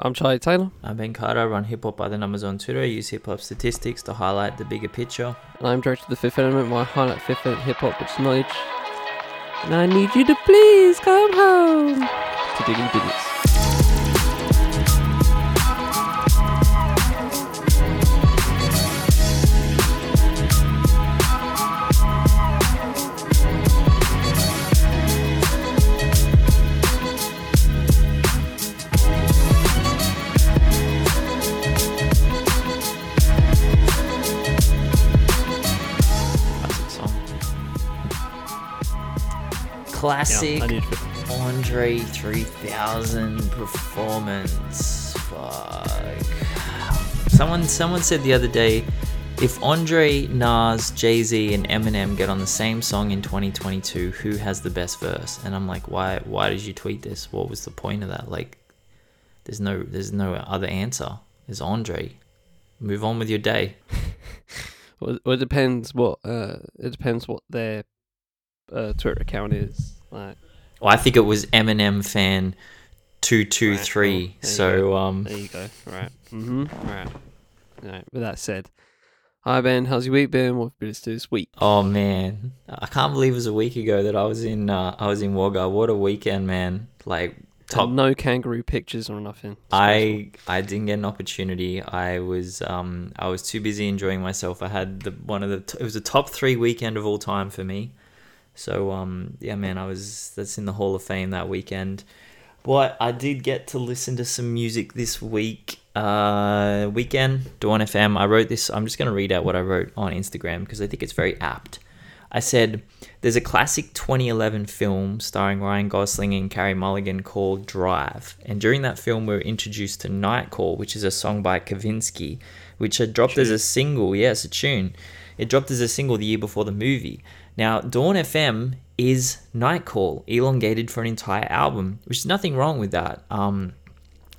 I'm Charlie Taylor, I'm Ben Carter. I run hip hop by the numbers on Twitter. I use hip hop statistics to highlight the bigger picture. and I'm director of the Fifth Element, my highlight Fifth Element hip hop, which is knowledge. And I need you to please come home to digging business. Classic Yeah, I need Andre 3000 performance. Fuck. Someone, someone said the other day, if Andre, Nas, Jay Z, and Eminem get on the same song in 2022, who has the best verse? And I'm like, why? Why did you tweet this? What was the point of that? Like, there's no, there's no other answer. There's Andre. Move on with your day. Well, well, it depends what uh, it depends what their uh, Twitter account is. Like, Well, I think it was Eminem fan two two Right, three. well, there you So go. um, there you go. Right. Mm-hmm. Right. Right. With that said, hi Ben, how's your week been? What have you been this week? oh man, I can't believe it was a week ago that I was in uh, I was in Wagga. What a weekend, man! Like top. And no kangaroo pictures or nothing. I I didn't get an opportunity. I was um I was too busy enjoying myself. I had the one of the t- it was a top three weekend of all time for me. So um yeah man, I was that's in the Hall of Fame that Weeknd. But I did get to listen to some music this week. Uh weekend, Dawn FM. I wrote this I'm just gonna read out what I wrote on Instagram because I think it's very apt. I said, There's a classic 2011 film starring Ryan Gosling and Carey Mulligan called Drive. And during that film, we were introduced to Night Call, which is a song by Kavinsky, which had dropped as a single. Yes, a tune. It dropped as a single the year before the movie. Now, Dawn FM is Night Call, elongated for an entire album, which is nothing wrong with that. Um,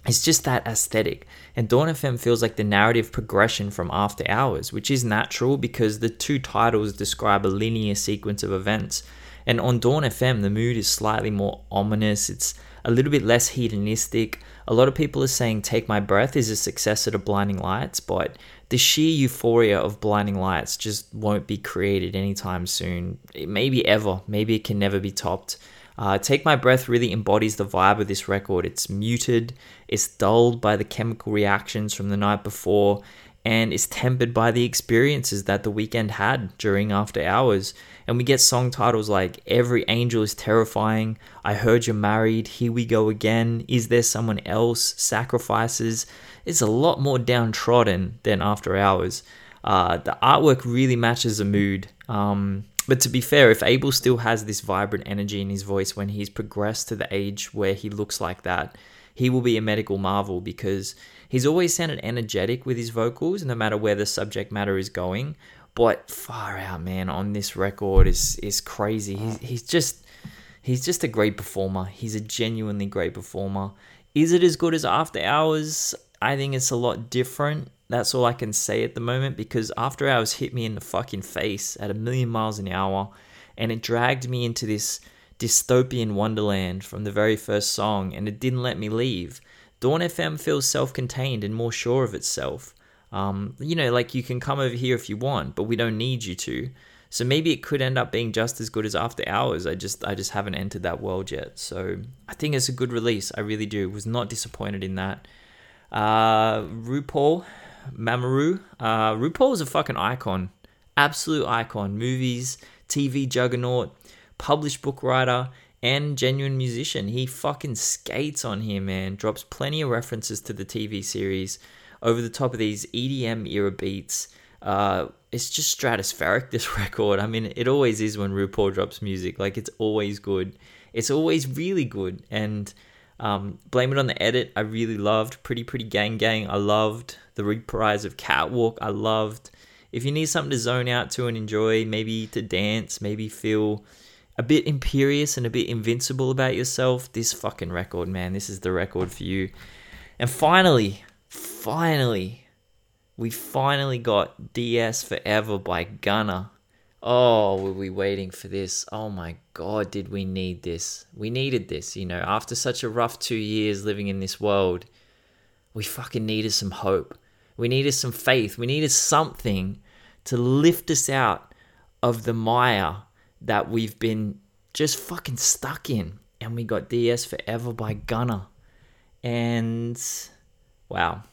it's just that aesthetic. And Dawn FM feels like the narrative progression from After Hours, which is natural because the two titles describe a linear sequence of events. And on Dawn FM, the mood is slightly more ominous, it's a little bit less hedonistic. A lot of people are saying Take My Breath is a successor to Blinding Lights, but the sheer euphoria of Blinding Lights just won't be created anytime soon. Maybe ever. Maybe it can never be topped. Uh, Take My Breath really embodies the vibe of this record. It's muted, it's dulled by the chemical reactions from the night before, and is tempered by the experiences that the Weeknd had during After Hours. And we get song titles like Every Angel is Terrifying, I Heard You're Married, Here We Go Again, Is There Someone Else, Sacrifices. It's a lot more downtrodden than After Hours. Uh, the artwork really matches the mood. Um, but to be fair, if Abel still has this vibrant energy in his voice when he's progressed to the age where he looks like that, he will be a medical marvel because he's always sounded energetic with his vocals, no matter where the subject matter is going. But far out, man, on this record is is crazy. He's, he's just he's just a great performer. He's a genuinely great performer. Is it as good as After Hours? I think it's a lot different. That's all I can say at the moment because After Hours hit me in the fucking face at a million miles an hour and it dragged me into this dystopian wonderland from the very first song and it didn't let me leave. Dawn FM feels self contained and more sure of itself. Um, you know, like you can come over here if you want, but we don't need you to. So maybe it could end up being just as good as After Hours. I just I just haven't entered that world yet. So I think it's a good release. I really do. Was not disappointed in that. Uh, RuPaul, Mamaru. Uh, RuPaul is a fucking icon, absolute icon. Movies, TV juggernaut, published book writer, and genuine musician. He fucking skates on here, man. Drops plenty of references to the TV series over the top of these EDM era beats. Uh, it's just stratospheric. This record. I mean, it always is when RuPaul drops music. Like it's always good. It's always really good. And um, blame it on the edit. I really loved Pretty Pretty Gang Gang. I loved the reprise of Catwalk. I loved. If you need something to zone out to and enjoy, maybe to dance, maybe feel a bit imperious and a bit invincible about yourself, this fucking record, man, this is the record for you. And finally, finally, we finally got DS Forever by Gunna. Oh, were we waiting for this? Oh my god, did we need this? We needed this, you know, after such a rough two years living in this world. we fucking needed some hope. We needed some faith. We needed something to lift us out of the mire that we've been just fucking stuck in. And we got DS Forever by Gunna. And wow.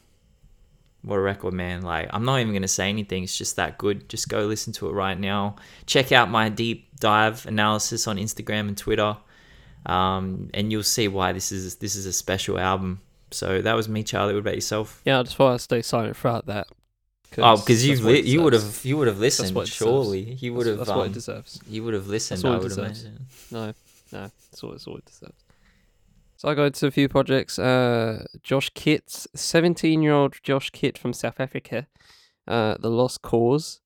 What a record, man. Like, I'm not even going to say anything. It's just that good. Just go listen to it right now. Check out my deep dive analysis on Instagram and Twitter. Um, and you'll see why this is this is a special album. So that was me, Charlie. What about yourself? Yeah, I just thought I'd stay silent throughout that. Oh, because you that's what it li- you would have you would have listened. what. Surely you would have That's what um, it deserves. you would have listened. what I would deserves. imagine. No, no, that's all, that's all it deserves. So I go into a few projects. Uh, Josh Kitt, 17 year old Josh Kitt from South Africa, uh, The Lost Cause.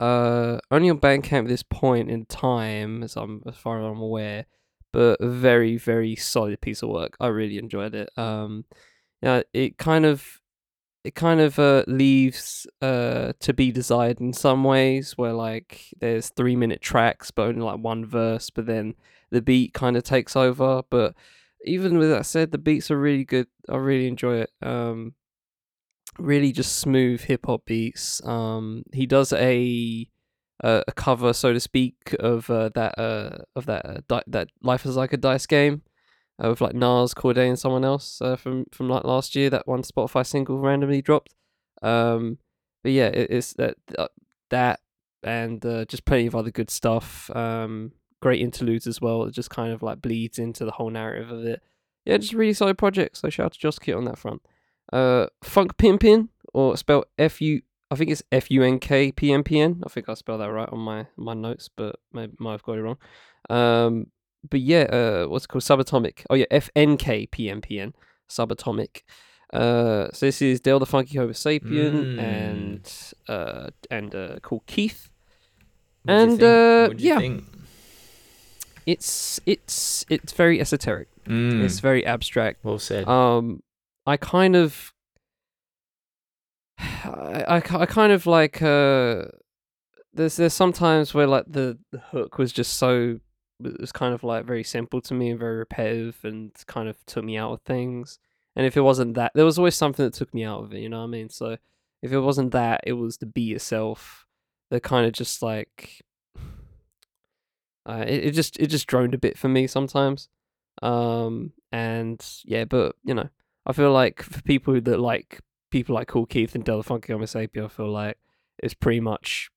Uh, only on Bandcamp at this point in time, as I'm as far as I'm aware, but a very very solid piece of work. I really enjoyed it. Um, yeah, it kind of it kind of uh, leaves uh, to be desired in some ways, where like there's three minute tracks, but only like one verse, but then the beat kind of takes over. But even with that said, the beats are really good. I really enjoy it. Um, really just smooth hip hop beats. Um, he does a a, cover, so to speak, of uh, that uh, of that uh, di- that Life is Like a Dice game. Uh, with like Nas, Cordae, and someone else uh, from from like last year. That one Spotify single randomly dropped. Um, but yeah, it, it's that uh, that and uh, just plenty of other good stuff. Um, great interludes as well. It just kind of like bleeds into the whole narrative of it. Yeah, just a really solid project. So shout out to Josh Kit on that front. Uh, Funk Pimpin or spell F U. I think it's F U N K P M P N. I think I spelled that right on my my notes, but maybe might have got it wrong. Um, but yeah, uh, what's it called? Subatomic. Oh yeah, F N K P M P N. Subatomic. Uh, so this is Del the Funky Homosapien Mm. and uh and uh called Keith. What'd And, uh, yeah. think? It's it's it's very esoteric. Mm, It's very abstract. well said. Um, I kind of, I, I, I kind of like uh, there's there's sometimes where like the, the hook was just so it was kind of like very simple to me and very repetitive and kind of took me out of things. And if it wasn't that, there was always something that took me out of it. You know what I mean? So if it wasn't that, it was the beat itself The kind of just like uh, it, it just it just droned a bit for me sometimes. Um, and yeah, but you know, I feel like for people that like people like Kool Keith and Del Funky Homo Sapien, I feel like it's pretty much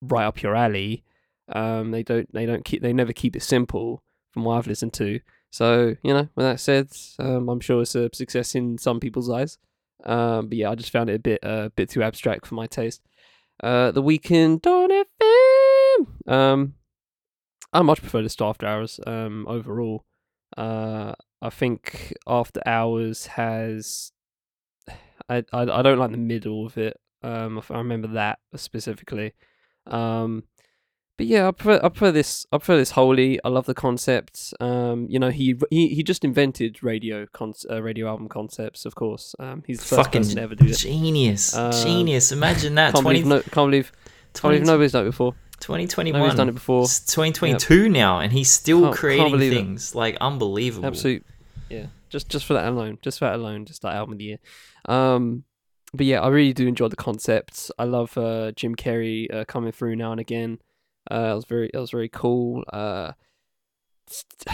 right up your alley. Um, they don't they don't keep they never keep it simple from what I've listened to. So you know, with that said, um, I'm sure it's a success in some people's eyes. Um, but yeah, I just found it a bit a bit too abstract for my taste. Uh, the Weeknd on FM. Um, I much prefer the After Hours. Um, overall, uh, I think After Hours has. I, I I don't like the middle of it. Um, I remember that specifically. Um, but yeah, I prefer I prefer this. I prefer this wholly. I love the concept. Um, you know, he he he just invented radio con- uh, radio album concepts. Of course, um, he's the first Fucking person to ever do it. genius, Um, genius. Imagine that. Can't 20, believe, no, can't believe, can't 20 believe nobody's done it before. 2021. Nobody's done it before. It's 2022 now, and he's still Can't- can't creating it. things like unbelievable. Absolute, yeah. Just just for that alone, just for that alone, just that album of the year. Um, but yeah, I really do enjoy the concepts. I love uh, Jim Carrey uh, coming through now and again. Uh, it was very, it was very cool. Uh,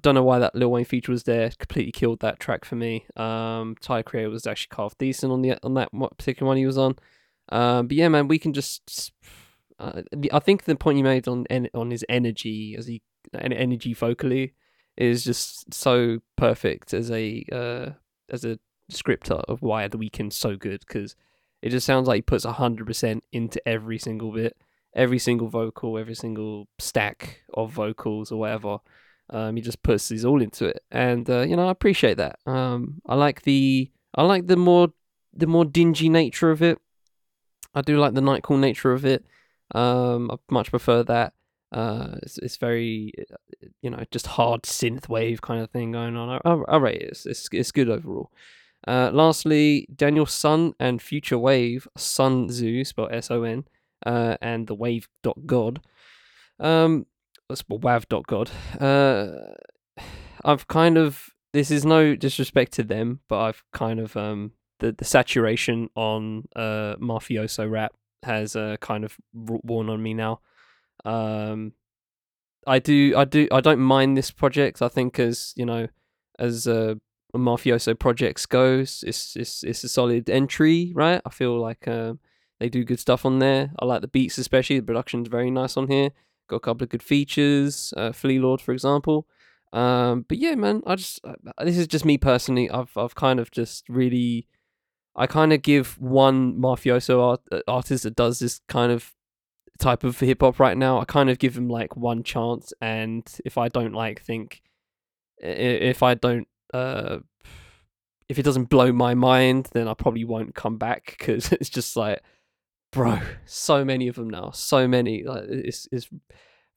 don't know why that Lil Wayne feature was there. Completely killed that track for me. Um, Ty Creator was actually half decent on the on that particular one he was on. Um, but yeah, man, we can just. Uh, I think the point you made on on his energy as he en- energy vocally is just so perfect as a uh, as a descriptor of why the Weeknd's so good because it just sounds like he puts hundred percent into every single bit, every single vocal, every single stack of vocals or whatever. Um, he just puts his all into it, and uh, you know I appreciate that. Um, I like the I like the more the more dingy nature of it. I do like the nightcall nature of it. Um, I much prefer that. Uh, it's, it's very, you know, just hard synth wave kind of thing going on. Rate it. It's, it's, it's good overall. Uh, lastly, Daniel Son and Future Wave, Sun Zoo, spelled S O N, uh, and the Wave God. Um, that's wav God. Uh, I've kind of this is no disrespect to them, but I've kind of um the the saturation on uh mafioso rap has uh kind of worn on me now. Um, I do I do I don't mind this project. I think as you know as uh mafioso projects goes, it's it's it's a solid entry, right? I feel like um they do good stuff on there. I like the beats especially. The production's very nice on here. Got a couple of good features. Uh, Flee Lord, for example. Um, but yeah, man, I just uh, this is just me personally. I've I've kind of just really, I kind of give one mafioso art, uh, artist that does this kind of type of hip hop right now. I kind of give him like one chance, and if I don't like think, if I don't, uh, if it doesn't blow my mind, then I probably won't come back because it's just like, bro, so many of them now, so many. Like it's it's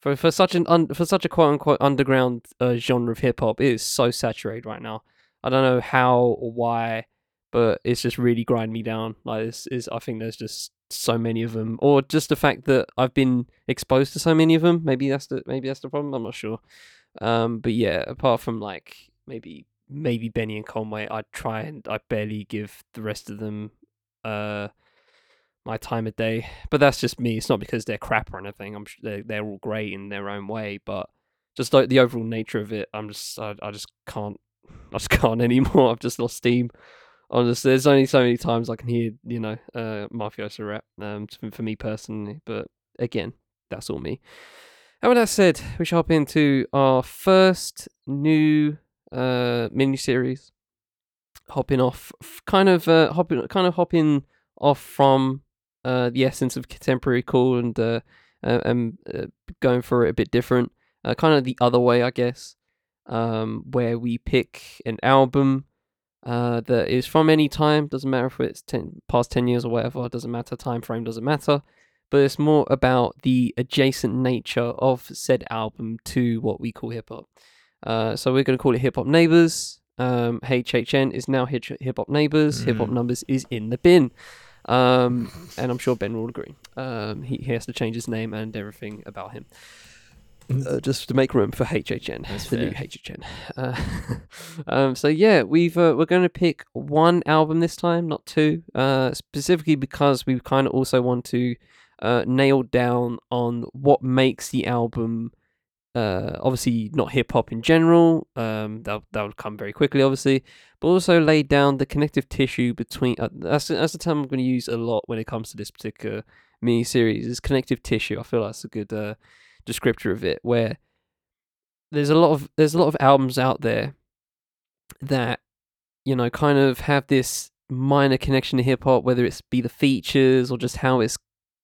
for for such an un, for such a quote unquote underground uh, genre of hip hop, it is so saturated right now. I don't know how or why, but it's just really grind me down. Like it's, is I think there's just so many of them, or just the fact that I've been exposed to so many of them. Maybe that's the maybe that's the problem. I'm not sure. Um, but yeah, apart from like maybe maybe Benny and Conway, I try and I barely give the rest of them uh my time of day. But that's just me. It's not because they're crap or anything. I'm sh- they're they're all great in their own way, but just like the overall nature of it, I'm just I, I just can't I just can't anymore. I've just lost steam. Honestly, there's only so many times I can hear you know uh mafioso rap um for, me personally, but again, that's all me. And with that said, we shall hop into our first new uh mini series. Hopping off, kind of uh, hopping, kind of hopping off from uh, the essence of contemporary cool and uh, uh, and uh, going for it a bit different, uh, kind of the other way, I guess, um, where we pick an album uh, that is from any time. Doesn't matter if it's ten past ten years or whatever. Doesn't matter. Time frame doesn't matter. But it's more about the adjacent nature of said album to what we call hip hop. Uh, so we're going to call it Hip Hop Neighbors. Um, HHN is now Hip Hop Neighbors. Hip Hop Mm. Numbers is in the bin. Um, and I'm sure Ben will agree. Um, he, he has to change his name and everything about him. Uh, just to make room for HHN, That's the new. HHN. Uh, um, so yeah, we've uh, we're going to pick one album this time, not two. Uh, specifically because we kind of also want to uh, nail down on what makes the album. Uh, obviously not hip hop in general. Um, that that would come very quickly, obviously, but also lay down the connective tissue between. Uh, that's that's the term I'm going to use a lot when it comes to this particular mini series. Is connective tissue. I feel that's a good uh, descriptor of it. Where there's a lot of there's a lot of albums out there that you know kind of have this minor connection to hip hop, whether it's be the features or just how it's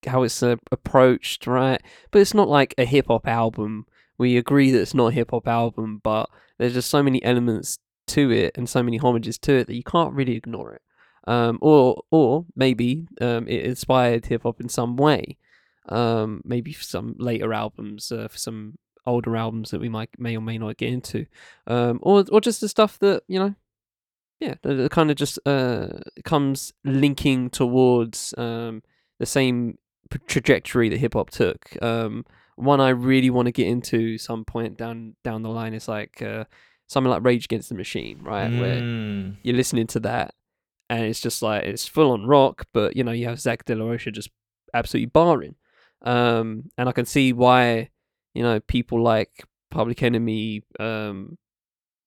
how it's uh, approached, right? But it's not like a hip hop album. We agree that it's not a hip hop album, but there's just so many elements to it and so many homages to it that you can't really ignore it. Um, or or maybe um, it inspired hip hop in some way. Um, maybe for some later albums, uh, for some older albums that we might may or may not get into, um, or or just the stuff that you know, yeah, that, that kind of just uh comes linking towards um the same trajectory that hip hop took. Um, one I really want to get into some point down down the line is like uh, something like Rage Against the Machine, right? Where Mm. you're listening to that and it's just like it's full on rock, but you know you have Zach De La Rocha just absolutely barring. Um, and I can see why you know people like Public Enemy, um,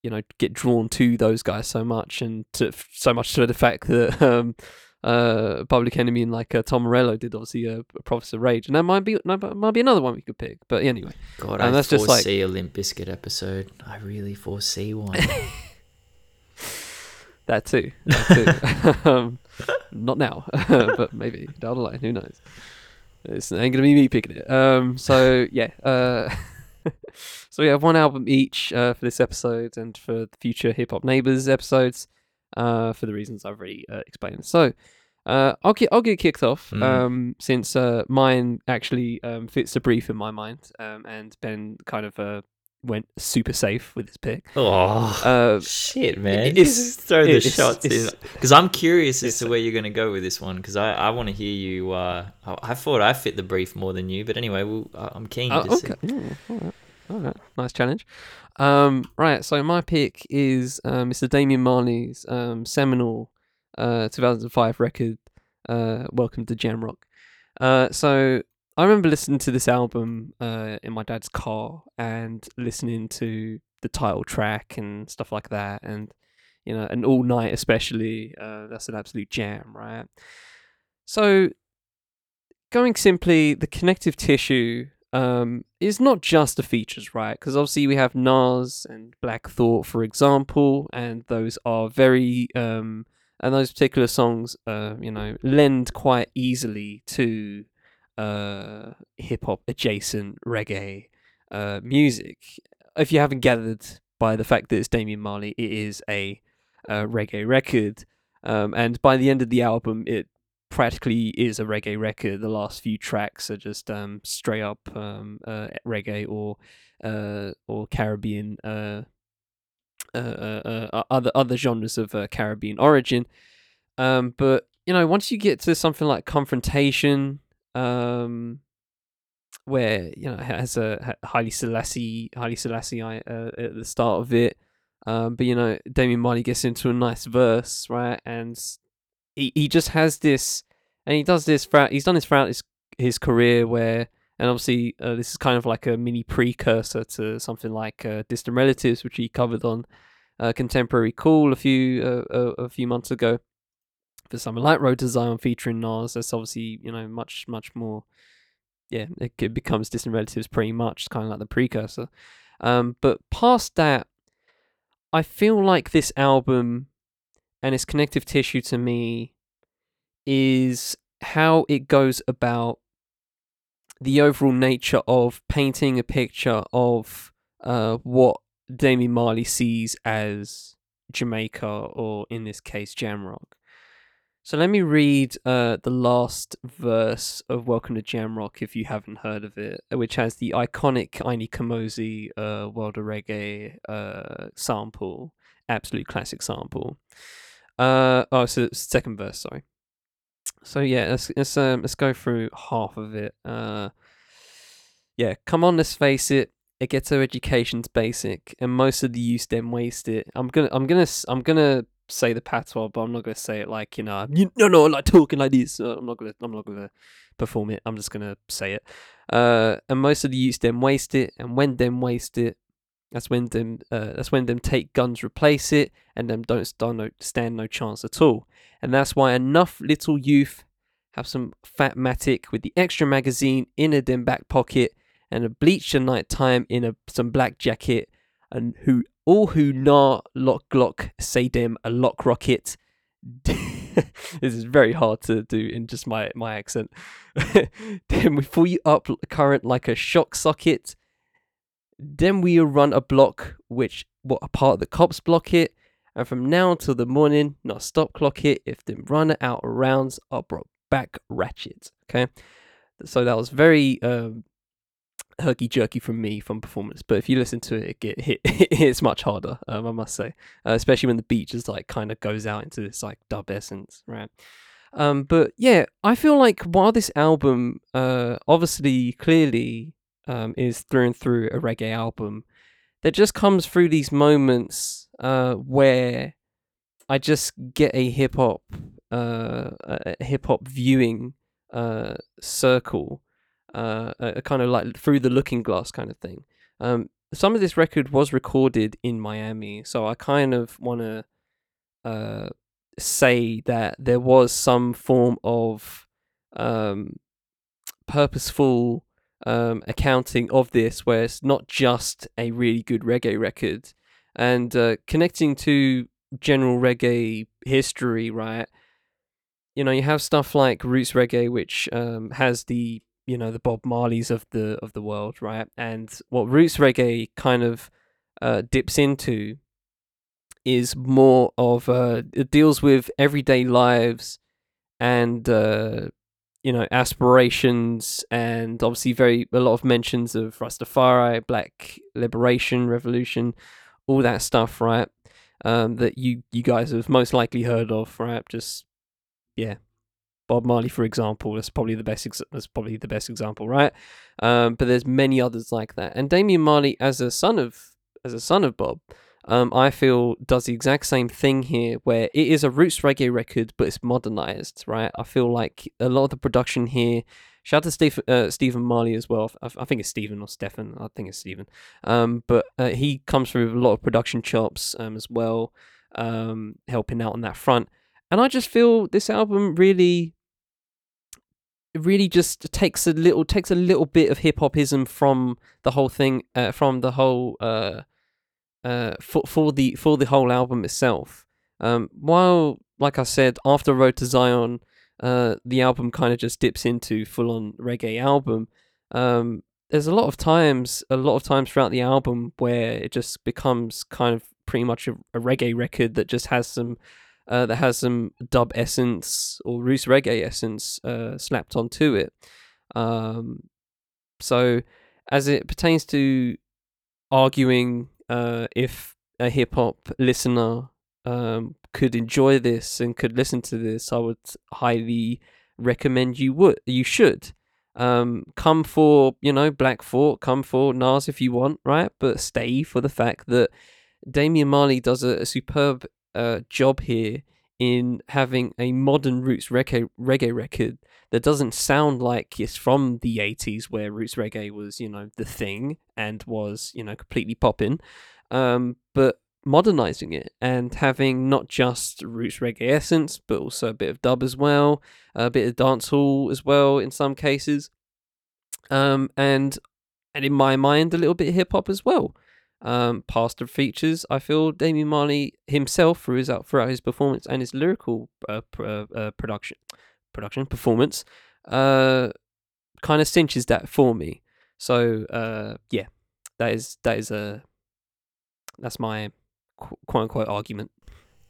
you know, get drawn to those guys so much, and to so much to the fact that um, uh, Public Enemy and like uh, Tom Morello did obviously a, a Prophets of Rage, and that might be that might be another one we could pick. But anyway, God, And I that's just like- foresee a Limp Bizkit episode. I really foresee one. That too. That too. um, not now, but maybe down the line. Who knows? It's ain't gonna be me picking it. Um, so yeah. Uh, so we have one album each uh, for this episode and for the future Hip Hop Neighbors episodes. Uh, for the reasons I've already uh, explained. So. Uh, I'll get I'll get kicked off. Mm. Um, since uh, mine actually um, fits the brief in my mind. Um, and Ben kind of uh, went super safe with his pick. oh, Uh, shit, man! it's- Just throw the it's- shots in because I'm curious as to where you're going to go with this one because I, I want to hear you. Uh, I, I thought I fit the brief more than you, but anyway, we'll, uh, I'm keen Oh, to see. okay. Mm, all right. All right. Nice challenge. Um, right, so my pick is uh, Mr. Damian Marley's um, seminal uh, 2005 record, uh, Welcome to Jamrock. Uh, so I remember listening to this album uh, in my dad's car and listening to the title track and stuff like that, and you know, and all night especially. Uh, that's an absolute jam, right? So, going simply, the connective tissue um, is not just the features, right? Because obviously we have Nas and Black Thought, for example, and those are very um, and those particular songs, uh, you know, lend quite easily to uh, hip hop adjacent reggae uh, music. If you haven't gathered by the fact that it's Damian Marley, it is a, a reggae record. Um, and by the end of the album, it practically is a reggae record. The last few tracks are just um, straight up um, uh, reggae or uh, or Caribbean uh, uh, uh, uh, other other genres of Caribbean origin. Um, but you know, once you get to something like confrontation, um, where you know it has a Haile Selassie, Haile Selassie uh, at the start of it. Um, but you know, Damian Marley gets into a nice verse, right? And he, he just has this, and he does this throughout. He's done this throughout his his career, where and obviously uh, this is kind of like a mini precursor to something like uh, Distant Relatives, which he covered on uh, Contemporary Cool a few uh, a few months ago for something like Road to Zion featuring Nas. That's obviously you know much much more. Yeah, it, becomes Distant Relatives pretty much, kind of like the precursor. Um, but past that, I feel like this album and its connective tissue to me is how it goes about the overall nature of painting a picture of uh, what Damian Marley sees as Jamaica, or in this case, Jamrock. So let me read uh, the last verse of Welcome to Jamrock if you haven't heard of it, which has the iconic Ini Kamoze uh, World of Reggae uh, sample, absolute classic sample. Uh, oh, so second verse, sorry. So yeah, let's let's um let's go through half of it. Uh, yeah, come on, let's face it. A ghetto education's basic, and most of the youth then waste it. I'm gonna I'm gonna I'm gonna say the patois, but I'm not gonna say it like you know you no no like talking like this. Uh, I'm not gonna I'm not gonna perform it. I'm just gonna say it. Uh, and most of the youths then waste it, and when them waste it, that's when them uh, that's when them take guns replace it, and them don't stand no, stand no chance at all. And that's why enough little youth have some fat matic with the extra magazine in a dim back pocket and a bleach at night time in a some black jacket, and who all who na lock glock say them a lock rocket. this is very hard to do in just my my accent. then we pull you up current like a shock socket then we run a block which what a part of the cops block it. And from now till the morning, not stop clock it. If them run out of rounds, are brought back ratchet. Okay. So that was very um herky jerky from me from performance. But if you listen to it, it hit it's much harder, um, I must say. Uh, especially when the beat just like kind of goes out into this like dub essence, right? Um, but yeah, I feel like while this album, uh, obviously, clearly um, is through and through a reggae album that just comes through these moments uh, where I just get a hip hop uh, hip hop viewing uh, circle, uh, a, kind of like through the looking glass kind of thing. Um, some of this record was recorded in Miami, so I kind of want to uh, say that there was some form of um, purposeful um, accounting of this, where it's not just a really good reggae record, and uh, connecting to general reggae history, right? You know, you have stuff like roots reggae, which um, has the you know the Bob Marleys of the of the world, right? And what roots reggae kind of uh, dips into is more of uh, it deals with everyday lives and uh, you know aspirations and obviously very a lot of mentions of Rastafari, Black Liberation Revolution, all that stuff, right? Um, that you you guys have most likely heard of, right? Just yeah, Bob Marley, for example, that's probably the best. Ex- that's probably the best example, right? Um, but there's many others like that. And Damian Marley, as a son of as a son of Bob, um, I feel does the exact same thing here, where it is a roots reggae record, but it's modernized, right? I feel like a lot of the production here. Shout out to Steve, uh, Stephen Marley as well. I, I think it's Stephen or Stefan. I think it's Stephen. Um, but uh, he comes through a lot of production chops um, as well, um, helping out on that front. And I just feel this album really really just takes a little takes a little bit of hip hopism from the whole thing, uh, from the whole uh, uh, for for the for the whole album itself. Um, while, like I said, after Road to Zion, uh, the album kind of just dips into full on reggae album. Um, there's a lot of times, a lot of times throughout the album where it just becomes kind of pretty much a, a reggae record that just has some uh, that has some dub essence or roots reggae essence uh, slapped onto it. Um, so, as it pertains to arguing uh, if a hip hop listener um, could enjoy this and could listen to this, I would highly recommend you would you should. Um, come for you know Black Thought, come for Nas if you want, right? But stay for the fact that Damian Marley does a, a superb uh, job here in having a modern roots reggae, reggae record that doesn't sound like it's from the 80s where roots reggae was you know the thing and was you know completely popping um, but modernizing it and having not just roots reggae essence but also a bit of dub as well a bit of dancehall as well in some cases um, and and in my mind a little bit hip hop as well um, past features. I feel Damian Marley himself, through his, throughout his performance and his lyrical uh, pr- uh, uh production, production performance, uh, kind of cinches that for me. So uh, yeah, that is that is a that's my quote unquote argument.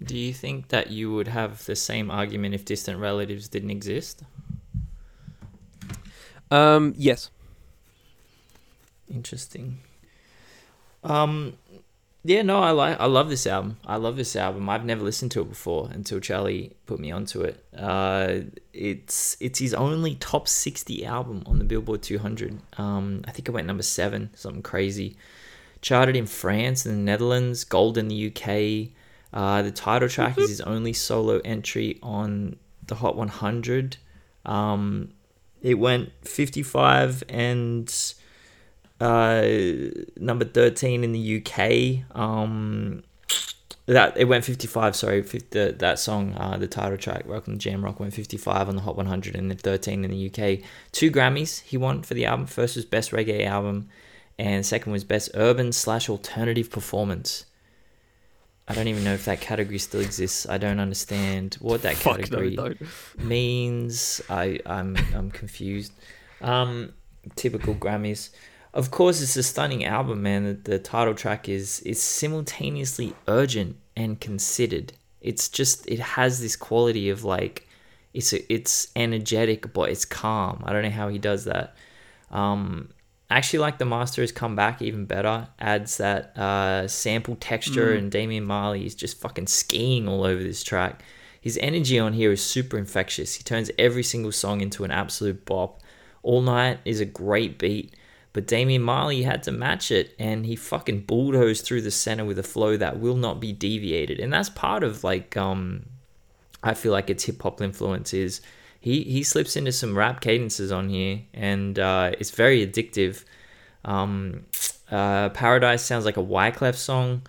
Do you think that you would have the same argument if distant relatives didn't exist? Um, yes. Interesting. Um, yeah, no, I like, I love this album. I love this album. I've never listened to it before until Charlie put me onto it. Uh, it's it's his only top sixty album on the Billboard 200. Um, I think it went number seven, something crazy. Charted in France and the Netherlands, gold in the UK. Uh, the title track is his only solo entry on the Hot 100. Um, it went 55 and number 13 in the UK. Um, that it went 55 sorry 50, that song uh, the title track welcome to jam rock went 55 on the hot 100 and then 13 in the uk two grammys he won for the album. First was best reggae album and second was best urban slash alternative performance. I don't even know if that category still exists. I don't understand what that category no, means. I i'm i'm confused. Um typical grammys of course, it's a stunning album, man. The, the title track is is simultaneously urgent and considered. It's just it has this quality of like it's it's energetic but it's calm. I don't know how he does that. Um, actually like the master has come back even better. Adds that uh, sample texture, mm. and Damian Marley is just fucking skiing all over this track. His energy on here is super infectious. He turns every single song into an absolute bop. All Night is a great beat. But Damian Marley had to match it, and he fucking bulldozed through the center with a flow that will not be deviated. And that's part of like um, I feel like its hip hop influence is he he slips into some rap cadences on here, and uh, it's very addictive. Um, uh, Paradise sounds like a Wyclef song.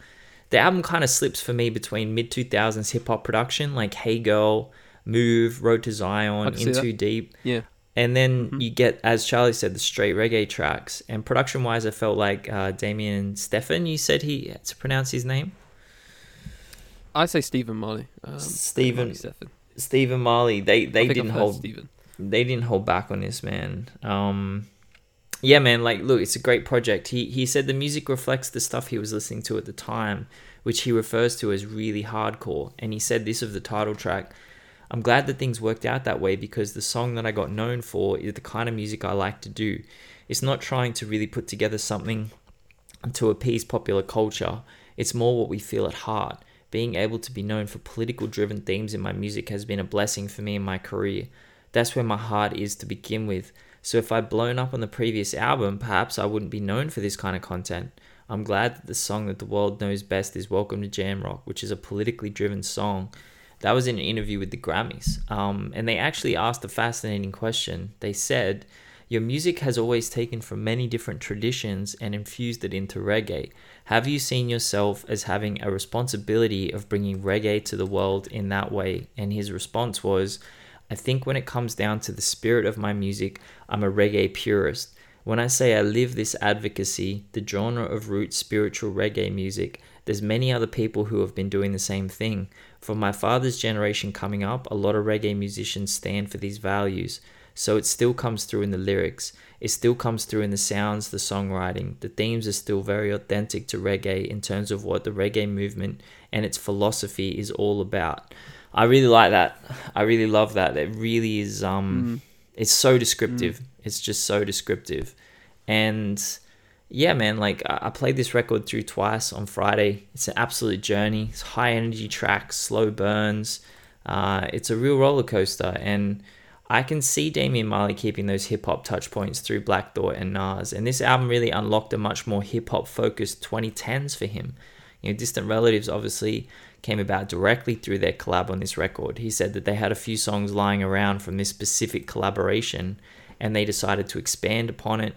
The album kind of slips for me between mid 2000s hip hop production, like Hey Girl, Move, Road to Zion, Into Deep. Yeah. And then mm-hmm. you get, as Charlie said, the straight reggae tracks. And production wise, I felt like uh, Damian Stefan, you said he to pronounce his name? I say Stephen Marley. Um, Stephen Stephen Marley. They they didn't hold Stephen. they didn't hold back on this man. Um, yeah, man. Like, look, it's a great project. He he said the music reflects the stuff he was listening to at the time, which he refers to as really hardcore. And he said this of the title track. I'm glad that things worked out that way because the song that I got known for is the kind of music I like to do. It's not trying to really put together something to appease popular culture, it's more what we feel at heart. Being able to be known for political driven themes in my music has been a blessing for me in my career. That's where my heart is to begin with. So if I'd blown up on the previous album, perhaps I wouldn't be known for this kind of content. I'm glad that the song that the world knows best is Welcome to Jamrock, which is a politically driven song. That was in an interview with the Grammys. Um, and they actually asked a fascinating question. They said, Your music has always taken from many different traditions and infused it into reggae. Have you seen yourself as having a responsibility of bringing reggae to the world in that way? And his response was, I think when it comes down to the spirit of my music, I'm a reggae purist. When I say I live this advocacy, the genre of root spiritual reggae music, there's many other people who have been doing the same thing. From my father's generation coming up, a lot of reggae musicians stand for these values. So it still comes through in the lyrics. It still comes through in the sounds, the songwriting. The themes are still very authentic to reggae in terms of what the reggae movement and its philosophy is all about. I really like that. I really love that. It really is um mm. it's so descriptive. Mm. It's just so descriptive. And yeah, man, like I played this record through twice on Friday. It's an absolute journey. It's high energy tracks, slow burns. Uh, it's a real roller coaster, and I can see Damian Marley keeping those hip hop touch points through Black Thought and Nas. And this album really unlocked a much more hip hop focused 2010s for him. You know, Distant Relatives obviously came about directly through their collab on this record. He said that they had a few songs lying around from this specific collaboration and they decided to expand upon it.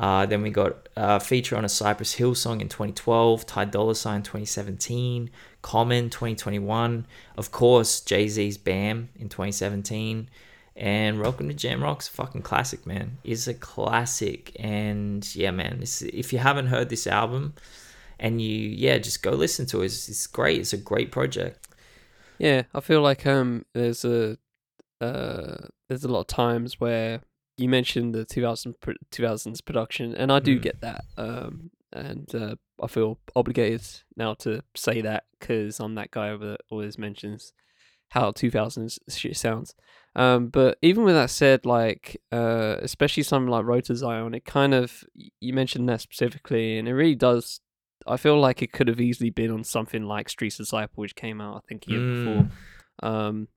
Uh, then we got a feature on a Cypress Hill song in 2012, Ty Dolla Sign 2017, Common 2021, of course Jay Z's Bam in 2017, and Welcome to Jamrock's fucking classic, man. Is a classic, and yeah, man. This, if you haven't heard this album, and you yeah just go listen to it. It's, it's great. It's a great project. Yeah, I feel like um there's a uh there's a lot of times where you mentioned the 2000 2000s production, and I do mm. get that. Um, and uh, I feel obligated now to say that because I'm that guy that always mentions how 2000s shit sounds. Um, but even with that said, like uh, especially something like Road to Zion, it kind of you mentioned that specifically, and it really does I feel like it could have easily been on something like Streets Disciple, which came out I think a year mm. before. Um,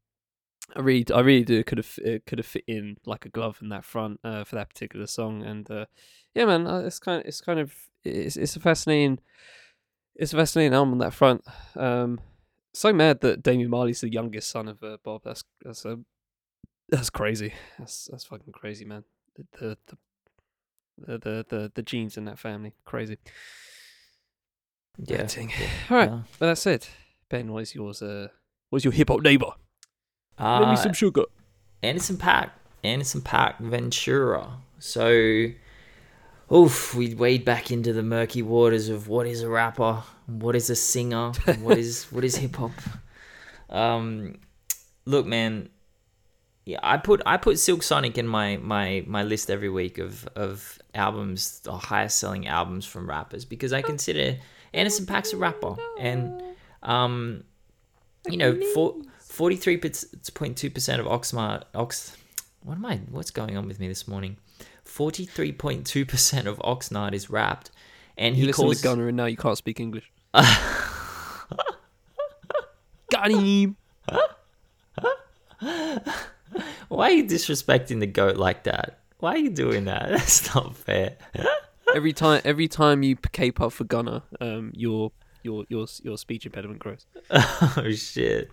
I really, I really do. Could have it could have fit in like a glove in that front uh, for that particular song, and uh, yeah, man, uh, it's kind of, it's kind of, it's, it's a fascinating, it's a fascinating album on that front. Um, so mad that Damian Marley's the youngest son of uh, Bob. That's that's uh, that's crazy. That's that's fucking crazy, man. The the the the the, the genes in that family, crazy. Yeah. yeah. All right. Yeah. Well, that's it. Ben, what is yours? Uh, what's your hip hop neighbor? Uh, some sugar. Anderson .Paak. Anderson .Paak Ventura. So, oof, we wade back into the murky waters of what is a rapper, what is a singer, what is what is hip hop. Um, look, man, yeah, I put I put Silk Sonic in my my my list every week of of albums, the highest selling albums from rappers because I consider Anderson .Paak's a rapper, and um, you know for 43.2% of Oxmart, Ox, what am I, what's going on with me this morning? 43.2% of Oxnard is rapped. And you he calls... to Gunna and now you can't speak English. Got him! Why are you disrespecting the goat like that? Why are you doing that? That's not fair. every time, every time you cape up for Gunna, um, your your your your speech impediment grows. oh shit,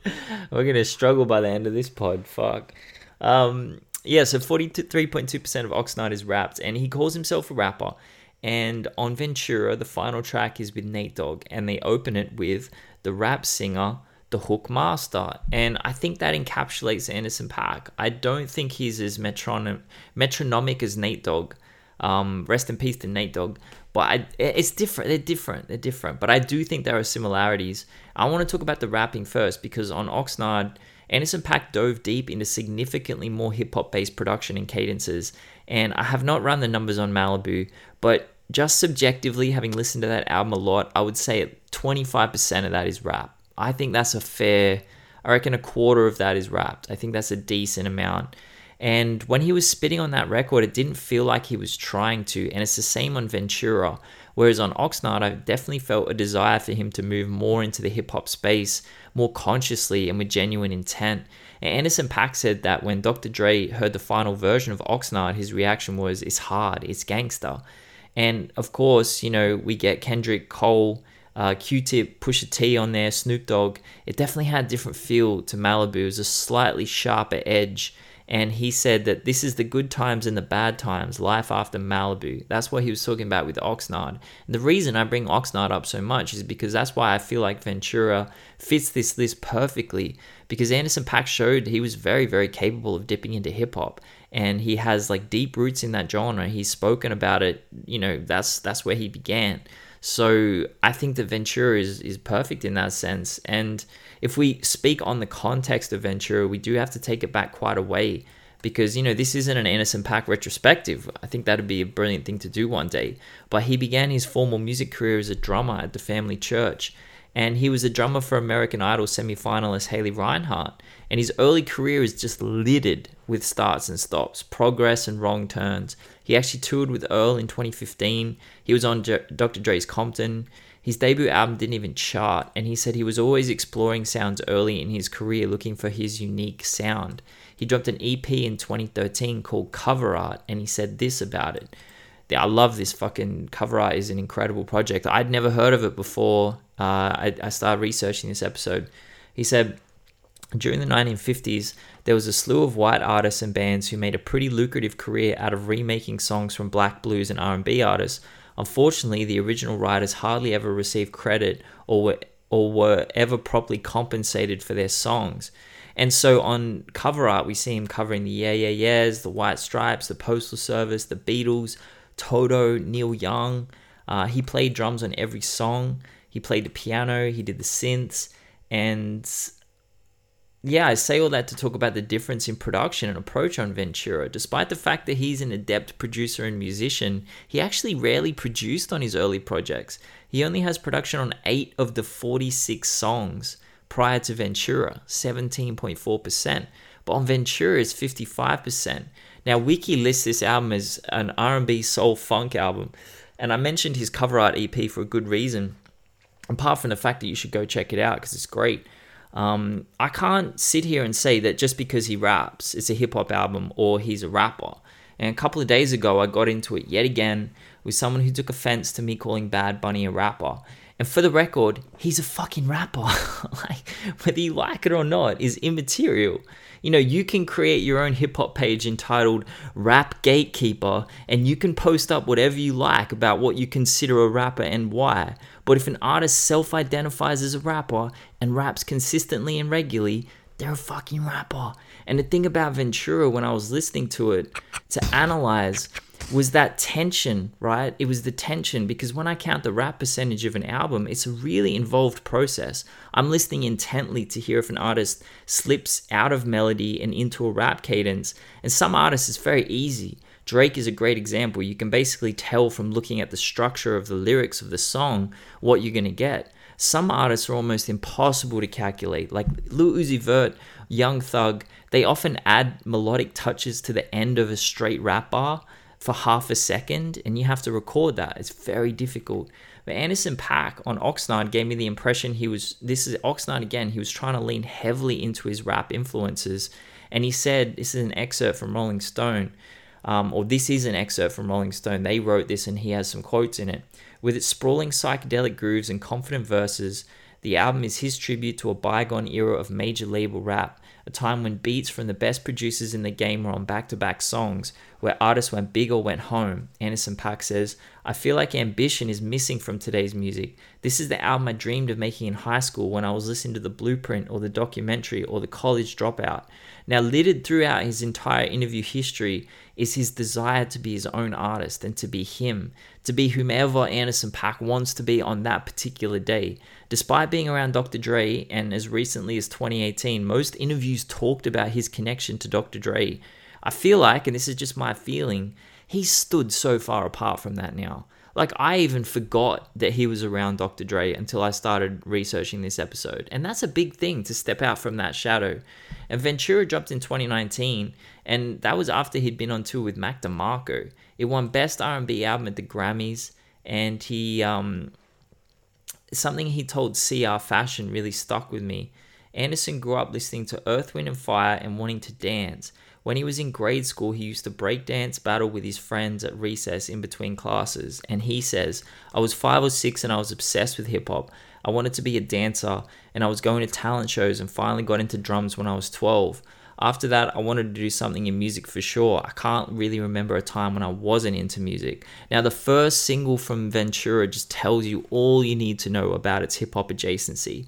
we're gonna struggle by the end of this pod. Fuck. Um, yeah, so forty three point two percent of Oxnard is rapped, and he calls himself a rapper. And on Ventura, the final track is with Nate Dogg, and they open it with the rap singer, the hook master. And I think that encapsulates Anderson .Paak. I don't think he's as metronom- metronomic as Nate Dogg. Um, rest in peace to Nate Dogg. But I, it's different. They're different. They're different. But I do think there are similarities. I want to talk about the rapping first because on Oxnard, Anderson .Paak dove deep into significantly more hip hop based production and cadences. And I have not run the numbers on Malibu, but just subjectively, having listened to that album a lot, I would say 25% of that is rap. I think that's a fair, I reckon a quarter of that is rapped. I think that's a decent amount. And when he was spitting on that record, it didn't feel like he was trying to. And it's the same on Ventura. Whereas on Oxnard, I definitely felt a desire for him to move more into the hip hop space, more consciously and with genuine intent. And Anderson .Paak said that when Dr. Dre heard the final version of Oxnard, his reaction was, it's hard, it's gangster. And of course, you know, we get Kendrick Cole, uh, Q-Tip, Pusha T on there, Snoop Dogg. It definitely had a different feel to Malibu. It was a slightly sharper edge. And he said that this is the good times and the bad times, life after Malibu. That's what he was talking about with Oxnard. And the reason I bring Oxnard up so much is because that's why I feel like Ventura fits this list perfectly. Because Anderson .Paak showed he was very, very capable of dipping into hip hop and he has like deep roots in that genre. He's spoken about it, you know, that's that's where he began. So I think that Ventura is is perfect in that sense. And if we speak on the context of Ventura, we do have to take it back quite a way because you know this isn't an Anderson .Paak retrospective. I think that'd be a brilliant thing to do one day. But he began his formal music career as a drummer at the family church, and he was a drummer for American Idol semi-finalist Haley Reinhart. And his early career is just littered with starts and stops, progress and wrong turns. He actually toured with Earl in 2015. He was on Dr. Dre's Compton. His debut album didn't even chart, and he said he was always exploring sounds early in his career looking for his unique sound. He dropped an EP in 2013 called Cover Art, and he said this about it. I love this fucking cover art is an incredible project. I'd never heard of it before uh, I, I started researching this episode. He said, during the 1950s, there was a slew of white artists and bands who made a pretty lucrative career out of remaking songs from black blues and R&B artists Unfortunately, the original writers hardly ever received credit or were, or were ever properly compensated for their songs. And so on cover art, we see him covering the Yeah Yeah Yeahs, the White Stripes, the Postal Service, the Beatles, Toto, Neil Young. Uh, he played drums on every song. He played the piano. He did the synths. And yeah, I say all that to talk about the difference in production and approach on Ventura. Despite the fact that he's an adept producer and musician, he actually rarely produced on his early projects. He only has production on 8 of the 46 songs prior to Ventura, 17.4%, but on Ventura it's 55%. Now Wiki lists this album as an R&B soul funk album, and I mentioned his cover art EP for a good reason. Apart from the fact that you should go check it out because it's great. Um, I can't sit here and say that just because he raps, it's a hip hop album or he's a rapper. And a couple of days ago, I got into it yet again with someone who took offense to me calling Bad Bunny a rapper. And for the record, he's a fucking rapper. like, whether you like it or not is immaterial. You know, you can create your own hip hop page entitled Rap Gatekeeper, and you can post up whatever you like about what you consider a rapper and why. But if an artist self identifies as a rapper and raps consistently and regularly, they're a fucking rapper. And the thing about Ventura when I was listening to it to analyze was that tension, right? It was the tension because when I count the rap percentage of an album, it's a really involved process. I'm listening intently to hear if an artist slips out of melody and into a rap cadence. And some artists, it's very easy. Drake is a great example. You can basically tell from looking at the structure of the lyrics of the song what you're going to get. Some artists are almost impossible to calculate, like Lil Uzi Vert, Young Thug. They often add melodic touches to the end of a straight rap bar for half a second, and you have to record that. It's very difficult. But Anderson .Paak on Oxnard gave me the impression he was. This is Oxnard again. He was trying to lean heavily into his rap influences, and he said, "This is an excerpt from Rolling Stone." Um, or this is an excerpt from Rolling Stone. They wrote this and he has some quotes in it. With its sprawling psychedelic grooves and confident verses, the album is his tribute to a bygone era of major label rap, a time when beats from the best producers in the game were on back to back songs, where artists went big or went home. Anderson .Paak says, I feel like ambition is missing from today's music. This is the album I dreamed of making in high school when I was listening to the blueprint or the documentary or the college dropout. Now, littered throughout his entire interview history is his desire to be his own artist and to be him, to be whomever Anderson .Paak wants to be on that particular day. Despite being around Dr. Dre, and as recently as 2018, most interviews talked about his connection to Dr. Dre. I feel like, and this is just my feeling, he stood so far apart from that now. Like, I even forgot that he was around Dr. Dre until I started researching this episode. And that's a big thing to step out from that shadow. And Ventura dropped in 2019, and that was after he'd been on tour with Mac DeMarco. It won Best R&B Album at the Grammys, and he, um, something he told CR Fashion really stuck with me. Anderson grew up listening to Earth, Wind, and Fire and wanting to dance. When he was in grade school, he used to breakdance battle with his friends at recess in between classes. And he says, I was five or six and I was obsessed with hip hop. I wanted to be a dancer and I was going to talent shows and finally got into drums when I was 12. After that, I wanted to do something in music for sure. I can't really remember a time when I wasn't into music. Now, the first single from Ventura just tells you all you need to know about its hip hop adjacency.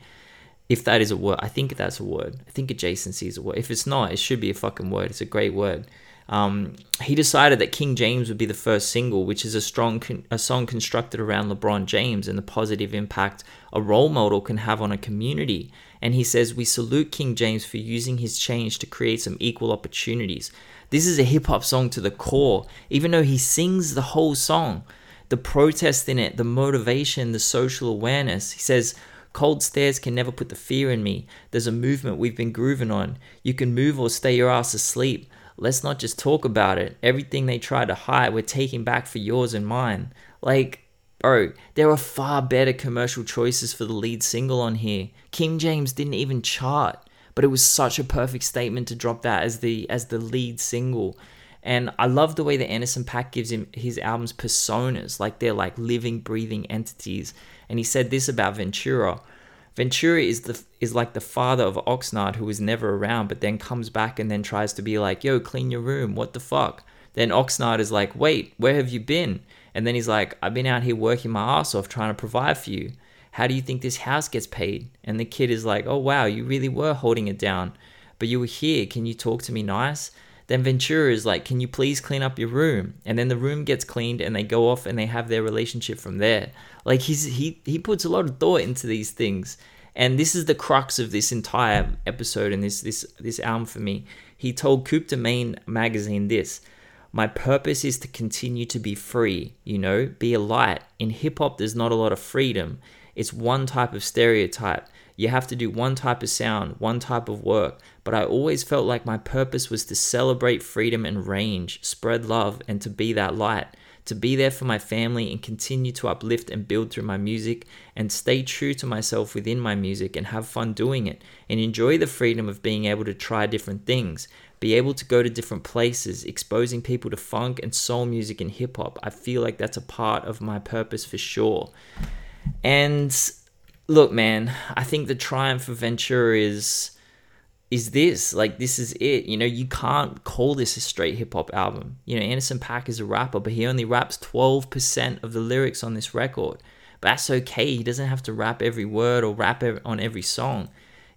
If that is a word, I think that's a word. I think adjacency is a word. If it's not, it should be a fucking word. It's a great word. Um, he decided that King James would be the first single, which is a strong con- a song constructed around LeBron James and the positive impact a role model can have on a community. And he says, We salute King James for using his change to create some equal opportunities. This is a hip hop song to the core, even though he sings the whole song. The protest in it, the motivation, the social awareness. He says, Cold stares can never put the fear in me. There's a movement we've been grooving on. You can move or stay your ass asleep. Let's not just talk about it. Everything they tried to hide, we're taking back for yours and mine. Like, bro, there are far better commercial choices for the lead single on here. King James didn't even chart, but it was such a perfect statement to drop that as the as the lead single. And I love the way that Anderson .Paak gives him his albums personas, like they're like living, breathing entities. And he said this about Ventura. Ventura is the is like the father of Oxnard who was never around, but then comes back and then tries to be like, "Yo, clean your room. What the fuck?" Then Oxnard is like, "Wait, where have you been?" And then he's like, "I've been out here working my ass off trying to provide for you. How do you think this house gets paid?" And the kid is like, "Oh wow, you really were holding it down, but you were here. Can you talk to me nice?" Then Ventura is like, Can you please clean up your room? And then the room gets cleaned and they go off and they have their relationship from there. Like he's he he puts a lot of thought into these things. And this is the crux of this entire episode and this this this album for me. He told Coup de Main magazine this. My purpose is to continue to be free, you know, be a light. In hip hop, there's not a lot of freedom. It's one type of stereotype. You have to do one type of sound, one type of work. But I always felt like my purpose was to celebrate freedom and range, spread love, and to be that light. To be there for my family and continue to uplift and build through my music and stay true to myself within my music and have fun doing it and enjoy the freedom of being able to try different things, be able to go to different places, exposing people to funk and soul music and hip hop. I feel like that's a part of my purpose for sure. And look, man, I think the triumph of Ventura is is this like this is it you know you can't call this a straight hip hop album. You know Anderson .Paak is a rapper but he only raps 12% of the lyrics on this record. But that's okay he doesn't have to rap every word or rap on every song.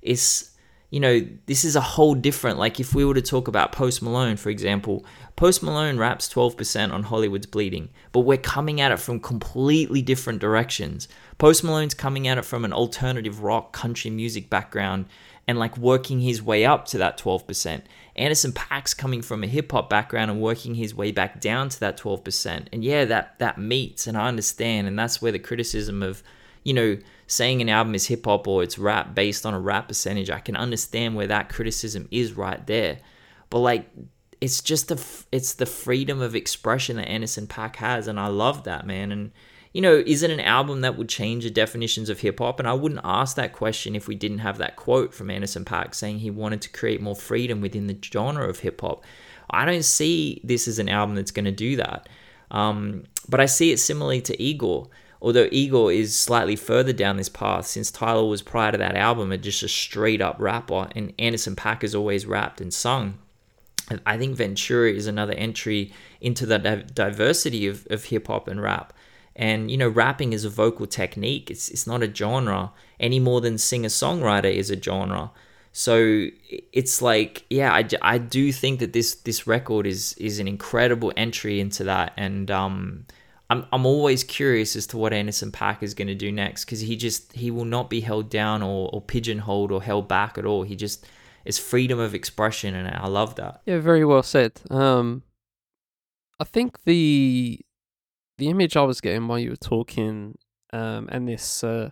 It's you know this is a whole different like if we were to talk about Post Malone for example Post Malone raps 12% on Hollywood's Bleeding but we're coming at it from completely different directions. Post Malone's coming at it from an alternative rock country music background and like working his way up to that 12%. Anderson .Paak's coming from a hip hop background and working his way back down to that 12%. And yeah, that that meets and I understand and that's where the criticism of, you know, saying an album is hip hop or it's rap based on a rap percentage, I can understand where that criticism is right there. But like it's just the it's the freedom of expression that Anderson .Paak has and I love that, man. And you know, is it an album that would change the definitions of hip hop? And I wouldn't ask that question if we didn't have that quote from Anderson .Paak saying he wanted to create more freedom within the genre of hip hop. I don't see this as an album that's going to do that. Um, but I see it similarly to Igor. Although Igor is slightly further down this path, since Tyler was prior to that album a just a straight up rapper, and Anderson .Paak has always rapped and sung. I think Ventura is another entry into the diversity of, of hip hop and rap. And you know, rapping is a vocal technique. It's it's not a genre any more than singer songwriter is a genre. So it's like, yeah, I, I do think that this this record is is an incredible entry into that, and um, I'm I'm always curious as to what Anderson .Paak is going to do next because he just he will not be held down or, or pigeonholed or held back at all. He just is freedom of expression, and I love that. Yeah, very well said. Um, I think the the image I was getting while you were talking, um, and this uh,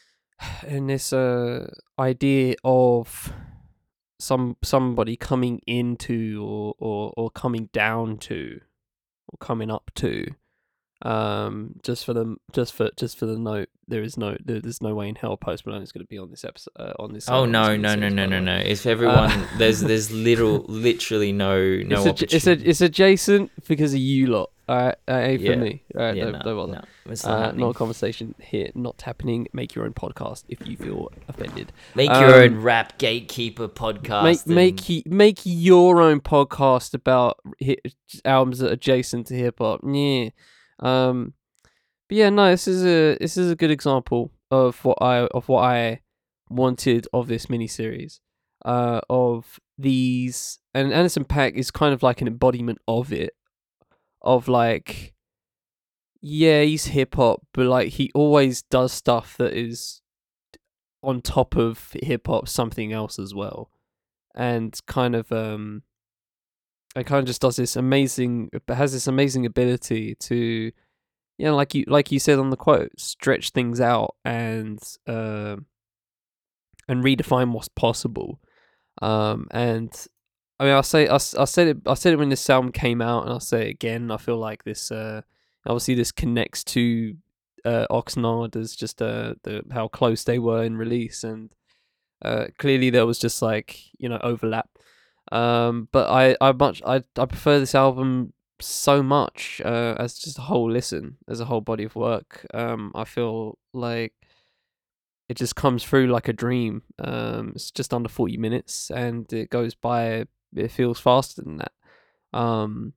and this uh, idea of some somebody coming into or, or or coming down to or coming up to Um, just for the just for just for the note, there is no there, there's no way in hell Post Malone is going to be on this episode uh, on this. uh, Oh no no no no no no! If everyone there's there's little literally no no it's, a, it's a it's adjacent because of you lot. Alright, uh, ain't Yeah. for me. Yeah, don't, no, don't bother. no, it's not Uh, happening. not a conversation here. Not happening. Make your own podcast if you feel offended. Make your um, own rap gatekeeper podcast. make and- make y- make your own podcast about albums that are adjacent to hip hop. Yeah. Um. But yeah, no. This is a this is a good example of what I of what I wanted of this miniseries. Uh, of these and Anderson .Paak is kind of like an embodiment of it. Of like, yeah, he's hip hop, but like he always does stuff that is on top of hip hop, something else as well. And kind of um and kind of just does this amazing has this amazing ability to you know like you like you said on the quote stretch things out and um and redefine what's possible. Um and i mean i'll say i, I said it i said it when this album came out and i'll say it again i feel like this uh obviously this connects to uh oxnard as just uh the how close they were in release and uh, clearly there was just like you know overlap. Um, but I I much I I prefer this album so much uh, as just a whole listen, as a whole body of work. Um, I feel like it just comes through like a dream. Um, it's just under forty minutes, and it goes by. It feels faster than that. Um,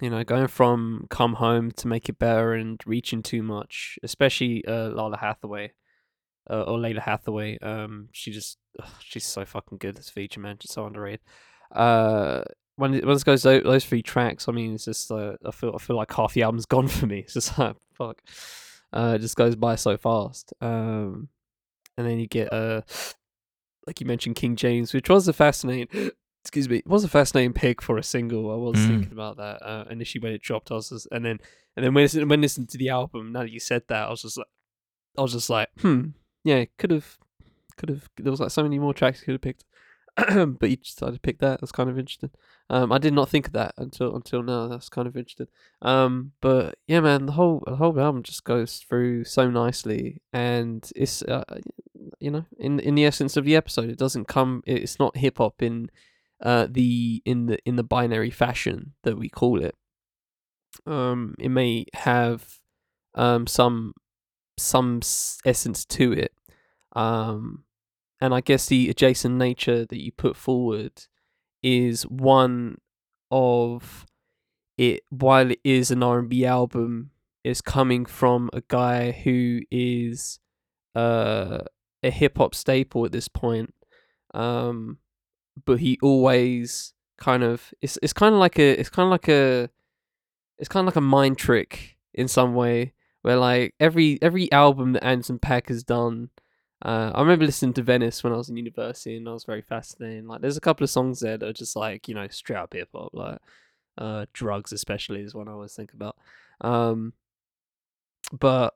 you know, going from "Come Home" to "Make It Better" and "Reaching Too Much," especially uh, Lalah Hathaway uh, or Layla Hathaway. Um, she just ugh, she's so fucking good This feature man. She's so underrated. Uh, when it, when it goes tho- those three tracks, I mean, it's just uh, I feel I feel like half the album's gone for me. It's just like fuck. Uh, it just goes by so fast. Um, and then you get uh, like you mentioned King James, which was a fascinating. Excuse me, it was a fascinating pick for a single. I was Mm. thinking about that uh, initially when it dropped. I was just, and then and then when listen- when listening to the album, now that you said that, I was just like, I was just like, hmm, yeah, could have, could have. There was like so many more tracks you could have picked, but you decided to pick that. That's kind of interesting. Um, I did not think of that until until now. That's kind of interesting. Um, but yeah, man, the whole the whole album just goes through so nicely, and it's uh, you know, in in the essence of the episode, it doesn't come. It's not hip hop in uh the in the in the binary fashion that we call it. Um, it may have um some some essence to it. Um, and I guess the adjacent nature that you put forward is one of it. While it is an R and B album, is coming from a guy who is uh, a hip hop staple at this point. Um, but he always kind of it's it's kind of like a it's kind of like a it's kind of like a mind trick in some way where like every every album that Anderson Paak has done. Uh, I remember listening to Venice when I was in university, and I was very fascinated. Like, there's a couple of songs there that are just like you know straight up hip hop, like uh, "Drugs" especially is one I always think about. Um, but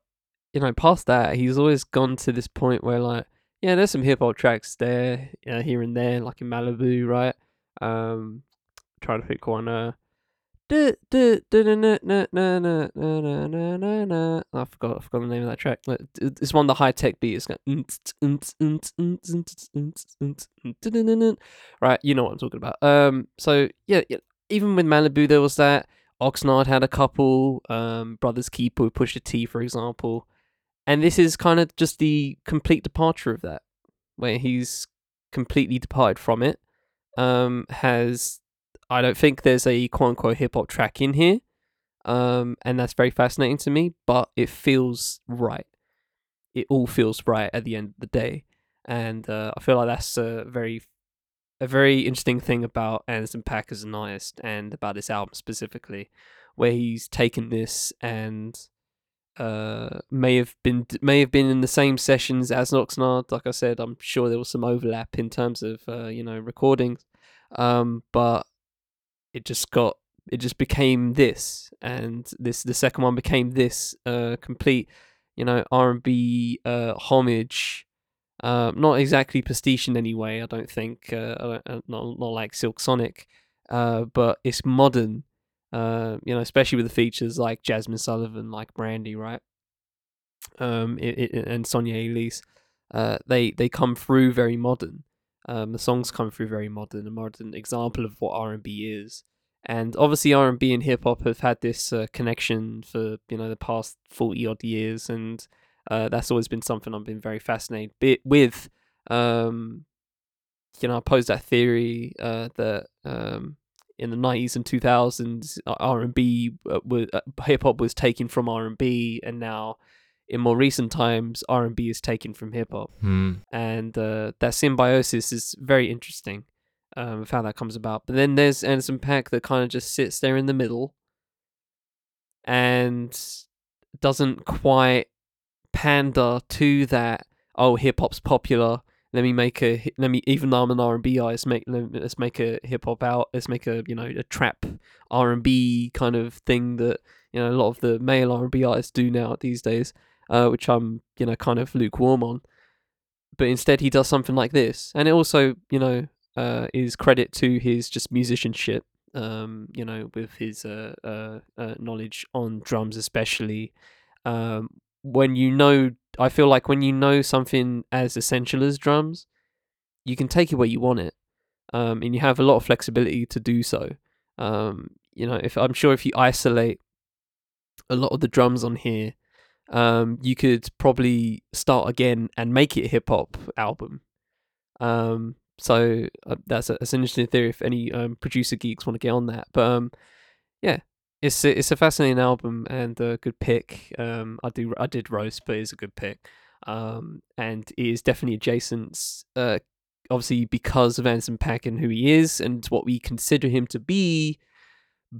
you know, past that, he's always gone to this point where like, yeah, there's some hip hop tracks there, you know, here and there, like in Malibu, right? Um, trying to pick one. Uh, I forgot. I forgot the name of that track. It's one of the high tech beat. Right. You know what I'm talking about. Um. So yeah, yeah. Even with Malibu, there was that. Oxnard had a couple. Um. Brothers Keeper Pusha T, for example. And this is kind of just the complete departure of that, where he's completely departed from it. Um. Has I don't think there's a quote unquote hip hop track in here. Um, and that's very fascinating to me, but it feels right. It all feels right at the end of the day. And uh, I feel like that's a very a very interesting thing about Anderson .Paak as an artist and about this album specifically, where he's taken this and uh may have been may have been in the same sessions as Oxnard. Like I said, I'm sure there was some overlap in terms of uh, you know recordings. Um, but it just got it just became this and this the second one became this uh complete you know r&b uh homage uh, not exactly pastiche in any way i don't think uh, I don't, not, not like silk sonic but it's modern Uh, you know, especially with the features like Jazmine Sullivan, like Brandy, right? Um, it, it, and Sonyae Elise, uh, they they come through very modern. Um, the songs come through very modern, a modern example of what R and B is. And obviously, R and B and hip hop have had this uh, connection for you know the past forty odd years, and uh, that's always been something I've been very fascinated with. Um, you know, I posed that theory uh, that um, in the nineties and two thousands, R and B uh, was uh, hip hop was taken from R and now in more recent times, R and B is taken from hip hop, Hmm. and uh, that symbiosis is very interesting. Um, of how that comes about, but then there's Anderson .Paak that kind of just sits there in the middle, and doesn't quite pander to that. Oh, hip hop's popular. Let me make a. Let me even though I'm an R and B artist, make let- let's make a hip hop out. Let's make a you know a trap R and B kind of thing that you know a lot of the male R and B artists do now these days, uh, which I'm you know kind of lukewarm on. But instead, he does something like this, and it also you know uh, is credit to his just musicianship. Um, you know, with his uh, uh, uh, knowledge on drums, especially. Um, when you know, I feel like when you know something as essential as drums, you can take it where you want it, um, and you have a lot of flexibility to do so. Um, you know, if I'm sure if you isolate a lot of the drums on here, um, you could probably start again and make it a hip hop album. Um, so uh, that's a, that's an interesting theory. If any um, producer geeks want to get on that, but um, yeah, it's a, it's a fascinating album and a good pick. Um, I do I did roast, but it's a good pick. Um, and it is definitely adjacent. Uh, obviously because of Anderson .Paak and who he is and what we consider him to be.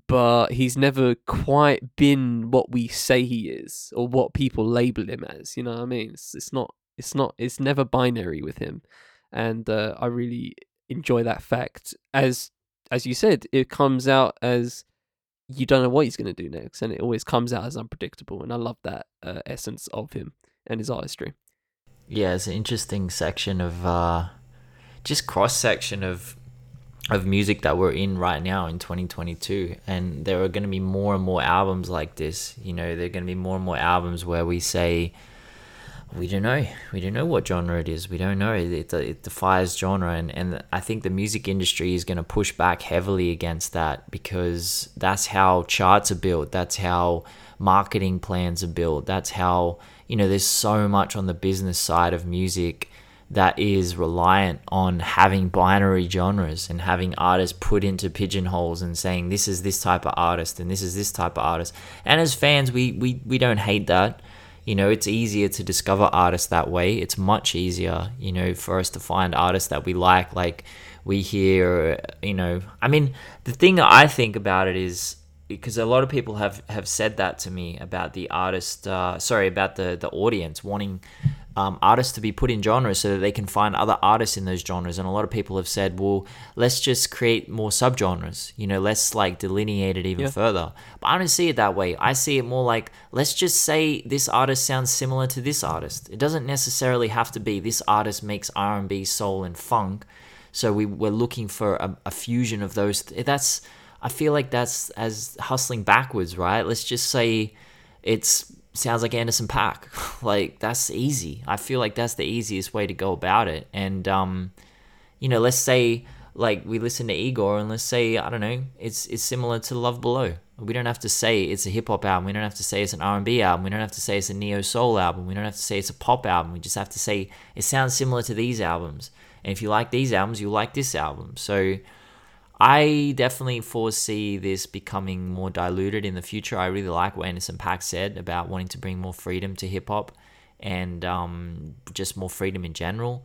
But he's never quite been what we say he is, or what people label him as. You know what I mean? It's, it's not. It's not. It's never binary with him, and uh, I really enjoy that fact. As as you said, it comes out as you don't know what he's going to do next, and it always comes out as unpredictable. And I love that uh, essence of him and his artistry. Yeah, it's an interesting section of uh, just cross section of of music that we're in right now in 2022 and there are going to be more and more albums like this you know there are going to be more and more albums where we say we don't know. We don't know what genre it is. We don't know. It, it, defies genre and, and i think the music industry is going to push back heavily against that because that's how charts are built. That's how marketing plans are built. That's how you know there's so much on the business side of music that is reliant on having binary genres and having artists put into pigeonholes and saying this is this type of artist and this is this type of artist. And as fans, we we, we don't hate that. You know, it's easier to discover artists that way. It's much easier, you know, for us to find artists that we like. Like we hear, you know, I mean, the thing I think about it is because a lot of people have have said that to me about the artist. Uh, sorry, about the the audience wanting um, artists to be put in genres so that they can find other artists in those genres. And a lot of people have said, well, let's just create more subgenres, you know, let's like delineate it even Yeah. further. But I don't see it that way. I see it more like, let's just say this artist sounds similar to this artist. It doesn't necessarily have to be this artist makes R&B, soul, and funk. So we, we're looking for a, a fusion of those. That's, I feel like that's as hustling backwards, right? Let's just say it's sounds like Anderson .Paak. like that's easy. I feel like that's the easiest way to go about it. And um, you know, let's say like we listen to Igor and let's say I don't know, it's it's similar to Love Below. We don't have to say it's a hip hop album. We don't have to say it's an R and B album. We don't have to say it's a neo soul album. We don't have to say it's a pop album. We just have to say it sounds similar to these albums. And if you like these albums, you like this album. So I definitely foresee this becoming more diluted in the future. I really like what Anderson Paak said about wanting to bring more freedom to hip hop and um, just more freedom in general.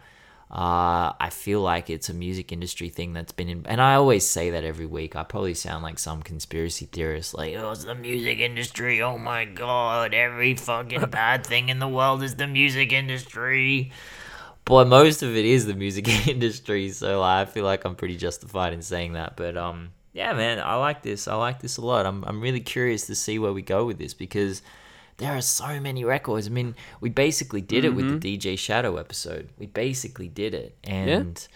Uh, I feel like it's a music industry thing that's been in, and I always say that every week. I probably sound like some conspiracy theorist, like, oh, it's the music industry. Oh my god, every fucking bad thing in the world is the music industry. But most of it is the music industry, so like, I feel like I'm pretty justified in saying that. But um, yeah, man, I like this. I like this a lot. I'm I'm really curious to see where we go with this because there are so many records. I mean, we basically did it with the DJ Shadow episode. We basically did it, and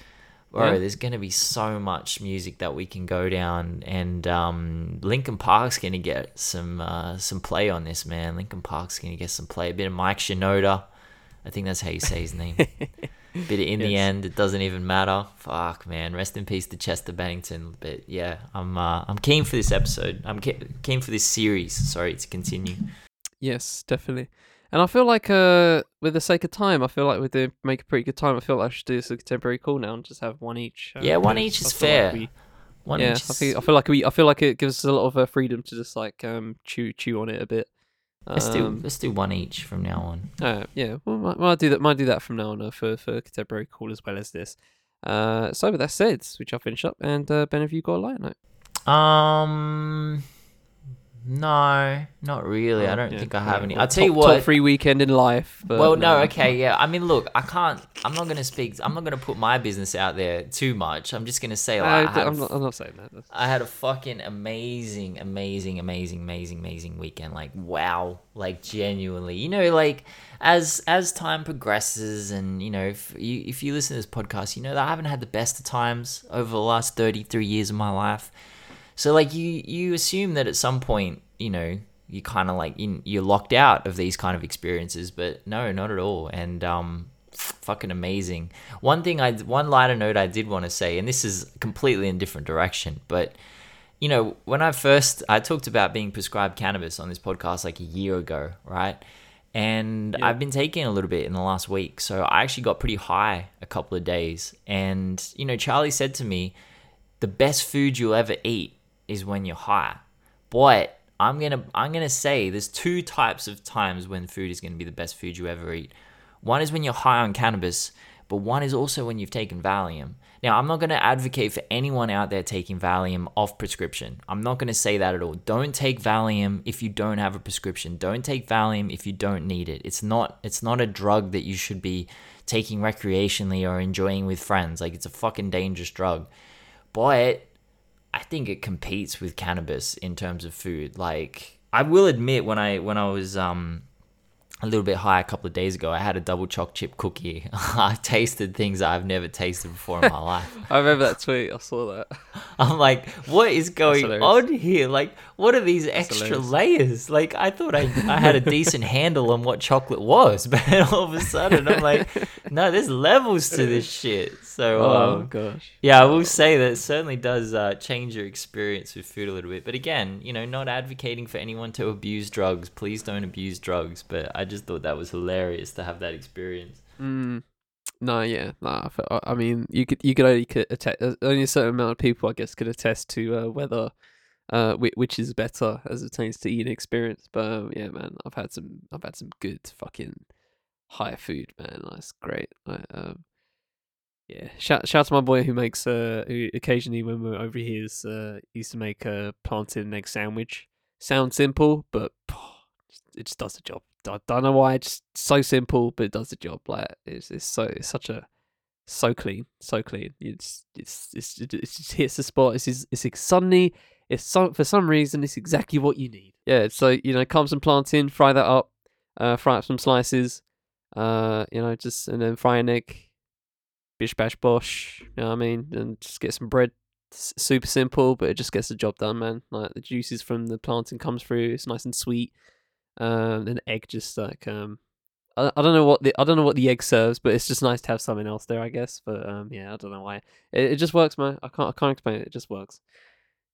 bro, Yeah. there's gonna be so much music that we can go down, and um, Linkin Park's gonna get some uh, some play on this, man. Linkin Park's gonna get some play. A bit of Mike Shinoda, I think that's how you say his name. but in the end, it doesn't even matter. Fuck, man. Rest in peace to Chester Bennington. But yeah, I'm uh, I'm keen for this episode. I'm ke- keen for this series. Sorry to continue. Yes, definitely. And I feel like, uh, with the sake of time, I feel like we did make a pretty good time. I feel like I should do this a contemporary call now and just have one each. uh, Yeah, one each is feel like fair. we- One yeah, each I feel, I feel like we, I feel like it gives us a lot of uh, freedom to just like um chew chew on it a bit. Let's do Um, let's do one each from now on. Uh, yeah, well, might, might do that. Might do that from now on uh, for for contemporary call as well as this. Uh, so with that said, we shall finish up. And uh, Ben, have you got a light note? Um, no, not really. I Oh, don't yeah, think I yeah, have any. I'll tell you top- what. Top free weekend in life. Well, no, okay, yeah. I mean, look, I can't. I'm not gonna speak. I'm not gonna put my business out there too much. I'm just gonna say, like, I, I, had a am not, I'm not saying that. That's- I had a fucking amazing, amazing, amazing, amazing, amazing weekend. Like wow, like genuinely. You know, like as as time progresses, and you know, if you if you listen to this podcast, you know that I haven't had the best of times over the last thirty three years of my life. So like you you assume that at some point, you know, you kind of like you, you're locked out of these kind of experiences, but no, not at all. And um, fucking amazing. One thing I one lighter note I did want to say, and this is completely in different direction, but you know, when I first I talked about being prescribed cannabis on this podcast like a year ago, right? And Yeah. I've been taking a little bit in the last week, so I actually got pretty high a couple of days. And you know, Charlie said to me, "The best food you'll ever eat is when you're high." But I'm gonna I'm gonna say there's two types of times when food is gonna be the best food you ever eat. One is when you're high on cannabis, but one is also when you've taken Valium. Now, I'm not going to advocate for anyone out there taking Valium off prescription. I'm not going to say that at all. Don't take Valium if you don't have a prescription. Don't take Valium if you don't need it. It's not it's not a drug that you should be taking recreationally or enjoying with friends. Like it's a fucking dangerous drug. But I think it competes with cannabis in terms of food. Like I will admit when I when I was um a little bit high a couple of days ago, I had a double choc chip cookie. I tasted things I've never tasted before in my life. I remember that tweet. I saw that. I'm like, what is going on here? Like, what are these extra layers? Like, I thought I, I had a decent handle on what chocolate was, but all of a sudden I'm like, no, there's levels to this shit. So, Oh um, gosh. yeah, I will say that it certainly does uh, change your experience with food a little bit. But again, you know, not advocating for anyone to abuse drugs. Please don't abuse drugs. But I just thought that was hilarious to have that experience. Mm. No, yeah, nah. I mean, you could you could only could attest, only a certain amount of people, I guess, could attest to uh, whether uh which, is better as it pertains to eating experience. But um, yeah, man, I've had some I've had some good fucking high food, man. That's great. Like, um, yeah, shout shout to my boy who makes uh who occasionally when we're over here is uh used to make a plantain and egg sandwich. Sounds simple, but it just does the job. I don't know why. It's so simple, but it does the job. Like it's it's so it's such a so clean, so clean. It's it's it's it just hits the spot. It's it's, it's suddenly it's some for some reason it's exactly what you need. Yeah. So you know, come some plantain, fry that up, uh, fry up some slices, uh, you know, just and then fry an egg, bish bash bosh. You know what I mean? And just get some bread. S- super simple, but it just gets the job done, man. Like the juices from the plantain comes through. It's nice and sweet um, and egg just like um, I, I don't know what the I don't know what the egg serves, but it's just nice to have something else there, I guess. But um, yeah, I don't know why it, it just works, man. I can't I can't explain it. It just works.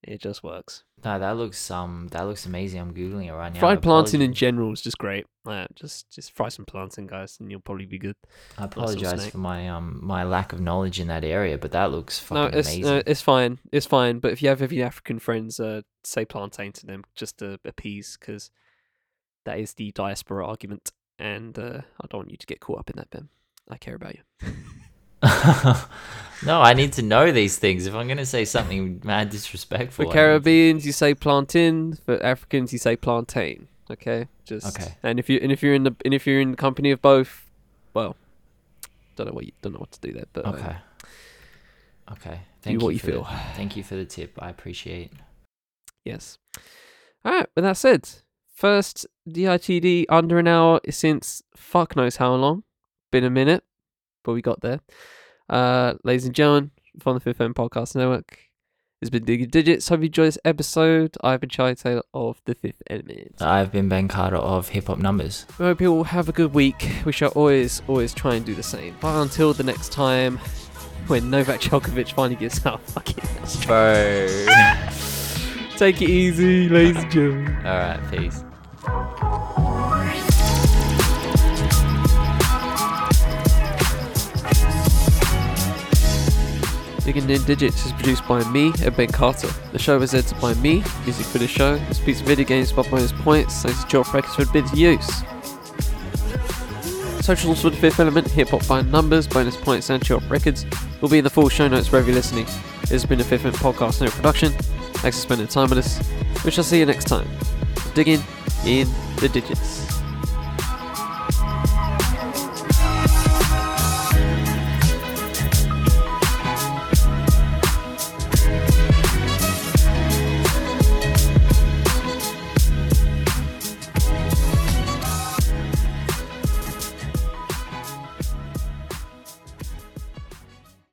It just works. No, that looks um that looks amazing. I'm googling it right now. Fried plantain in general is just great. Uh, just just fry some plantain, guys, and you'll probably be good. I apologize for my um my lack of knowledge in that area, but that looks No, fucking it's amazing. no, it's fine. It's fine. But if you have any African friends, uh, say plantain to them just to appease, because that is the diaspora argument, and uh, I don't want you to get caught up in that, Ben. I care about you. no, I need to know these things. If I'm gonna say something mad disrespectful, For to- Caribbeans, you say plantain. For Africans, you say plantain. Okay, just Okay. And if you and if you're in the and if you're in the company of both, well, don't know what you don't know what to do there. But uh, Okay. Okay. Thank what you you for feel. The, thank you for the tip. I appreciate. yes. All right. With that said, first DITD under an hour since fuck knows how long. Been a minute, but we got there. Uh, ladies and gentlemen, from the Fifth Element Podcast Network. It's been Digging Digits. Hope you enjoyed this episode. I've been Charlie Taylor of the Fifth Element. I've been Ben Carter of Hip Hop Numbers. We hope you all have a good week. We shall always, always try and do the same. But until the next time, when Novak Djokovic finally gets out, fucking Bro. take it easy, ladies and gentlemen. All right, peace. Digging in Digits is produced by me and Ben Carter. The show is edited by me. Music for the show of video games by bonus points. Thanks to Joel Records for a bit of use. Socials for the Fifth Element, Hip Hop by Numbers, bonus points, and Joel Records will be in the full show notes wherever you're listening. This has been a Fifth Element podcast no production. Thanks for spending time with us. We shall see you next time. Digging in the digits.